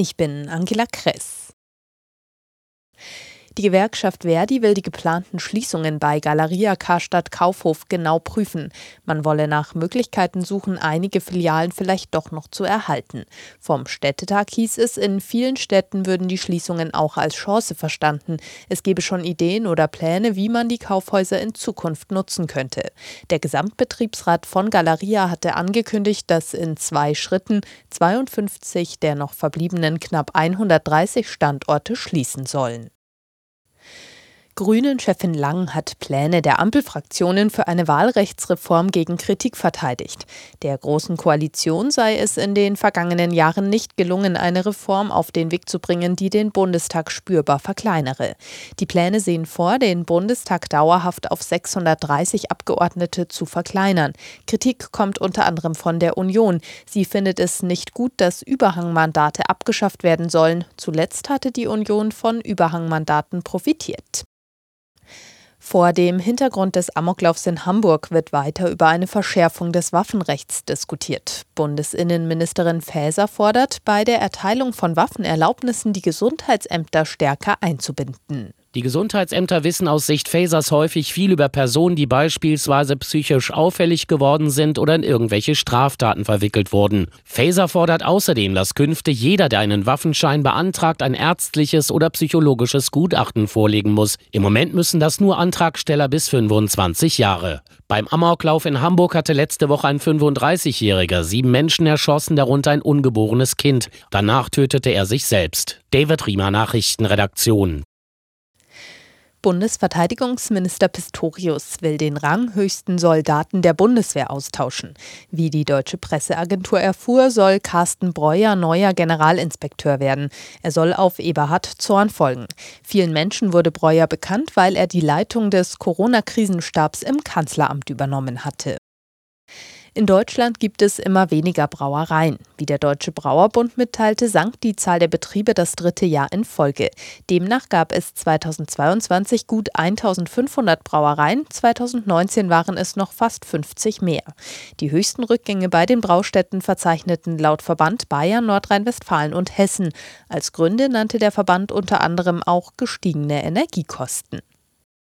Ich bin Angela Kress. Die Gewerkschaft Verdi will die geplanten Schließungen bei Galeria Karstadt Kaufhof genau prüfen. Man wolle nach Möglichkeiten suchen, einige Filialen vielleicht doch noch zu erhalten. Vom Städtetag hieß es, in vielen Städten würden die Schließungen auch als Chance verstanden. Es gebe schon Ideen oder Pläne, wie man die Kaufhäuser in Zukunft nutzen könnte. Der Gesamtbetriebsrat von Galeria hatte angekündigt, dass in zwei Schritten 52 der noch verbliebenen knapp 130 Standorte schließen sollen. Grünen-Chefin Lang hat Pläne der Ampelfraktionen für eine Wahlrechtsreform gegen Kritik verteidigt. Der Großen Koalition sei es in den vergangenen Jahren nicht gelungen, eine Reform auf den Weg zu bringen, die den Bundestag spürbar verkleinere. Die Pläne sehen vor, den Bundestag dauerhaft auf 630 Abgeordnete zu verkleinern. Kritik kommt unter anderem von der Union. Sie findet es nicht gut, dass Überhangmandate abgeschafft werden sollen. Zuletzt hatte die Union von Überhangmandaten profitiert. Vor dem Hintergrund des Amoklaufs in Hamburg wird weiter über eine Verschärfung des Waffenrechts diskutiert. Bundesinnenministerin Faeser fordert, bei der Erteilung von Waffenerlaubnissen die Gesundheitsämter stärker einzubinden. Die Gesundheitsämter wissen aus Sicht Fasers häufig viel über Personen, die beispielsweise psychisch auffällig geworden sind oder in irgendwelche Straftaten verwickelt wurden. Faser fordert außerdem, dass künftig jeder, der einen Waffenschein beantragt, ein ärztliches oder psychologisches Gutachten vorlegen muss. Im Moment müssen das nur Antragsteller bis 25 Jahre. Beim Amoklauf in Hamburg hatte letzte Woche ein 35-Jähriger sieben Menschen erschossen, darunter ein ungeborenes Kind. Danach tötete er sich selbst. David Riemer Nachrichtenredaktion. Bundesverteidigungsminister Pistorius will den ranghöchsten Soldaten der Bundeswehr austauschen. Wie die deutsche Presseagentur erfuhr, soll Carsten Breuer neuer Generalinspekteur werden. Er soll auf Eberhard Zorn folgen. Vielen Menschen wurde Breuer bekannt, weil er die Leitung des Corona-Krisenstabs im Kanzleramt übernommen hatte. In Deutschland gibt es immer weniger Brauereien. Wie der Deutsche Brauerbund mitteilte, sank die Zahl der Betriebe das dritte Jahr in Folge. Demnach gab es 2022 gut 1500 Brauereien, 2019 waren es noch fast 50 mehr. Die höchsten Rückgänge bei den Braustätten verzeichneten laut Verband Bayern, Nordrhein-Westfalen und Hessen. Als Gründe nannte der Verband unter anderem auch gestiegene Energiekosten.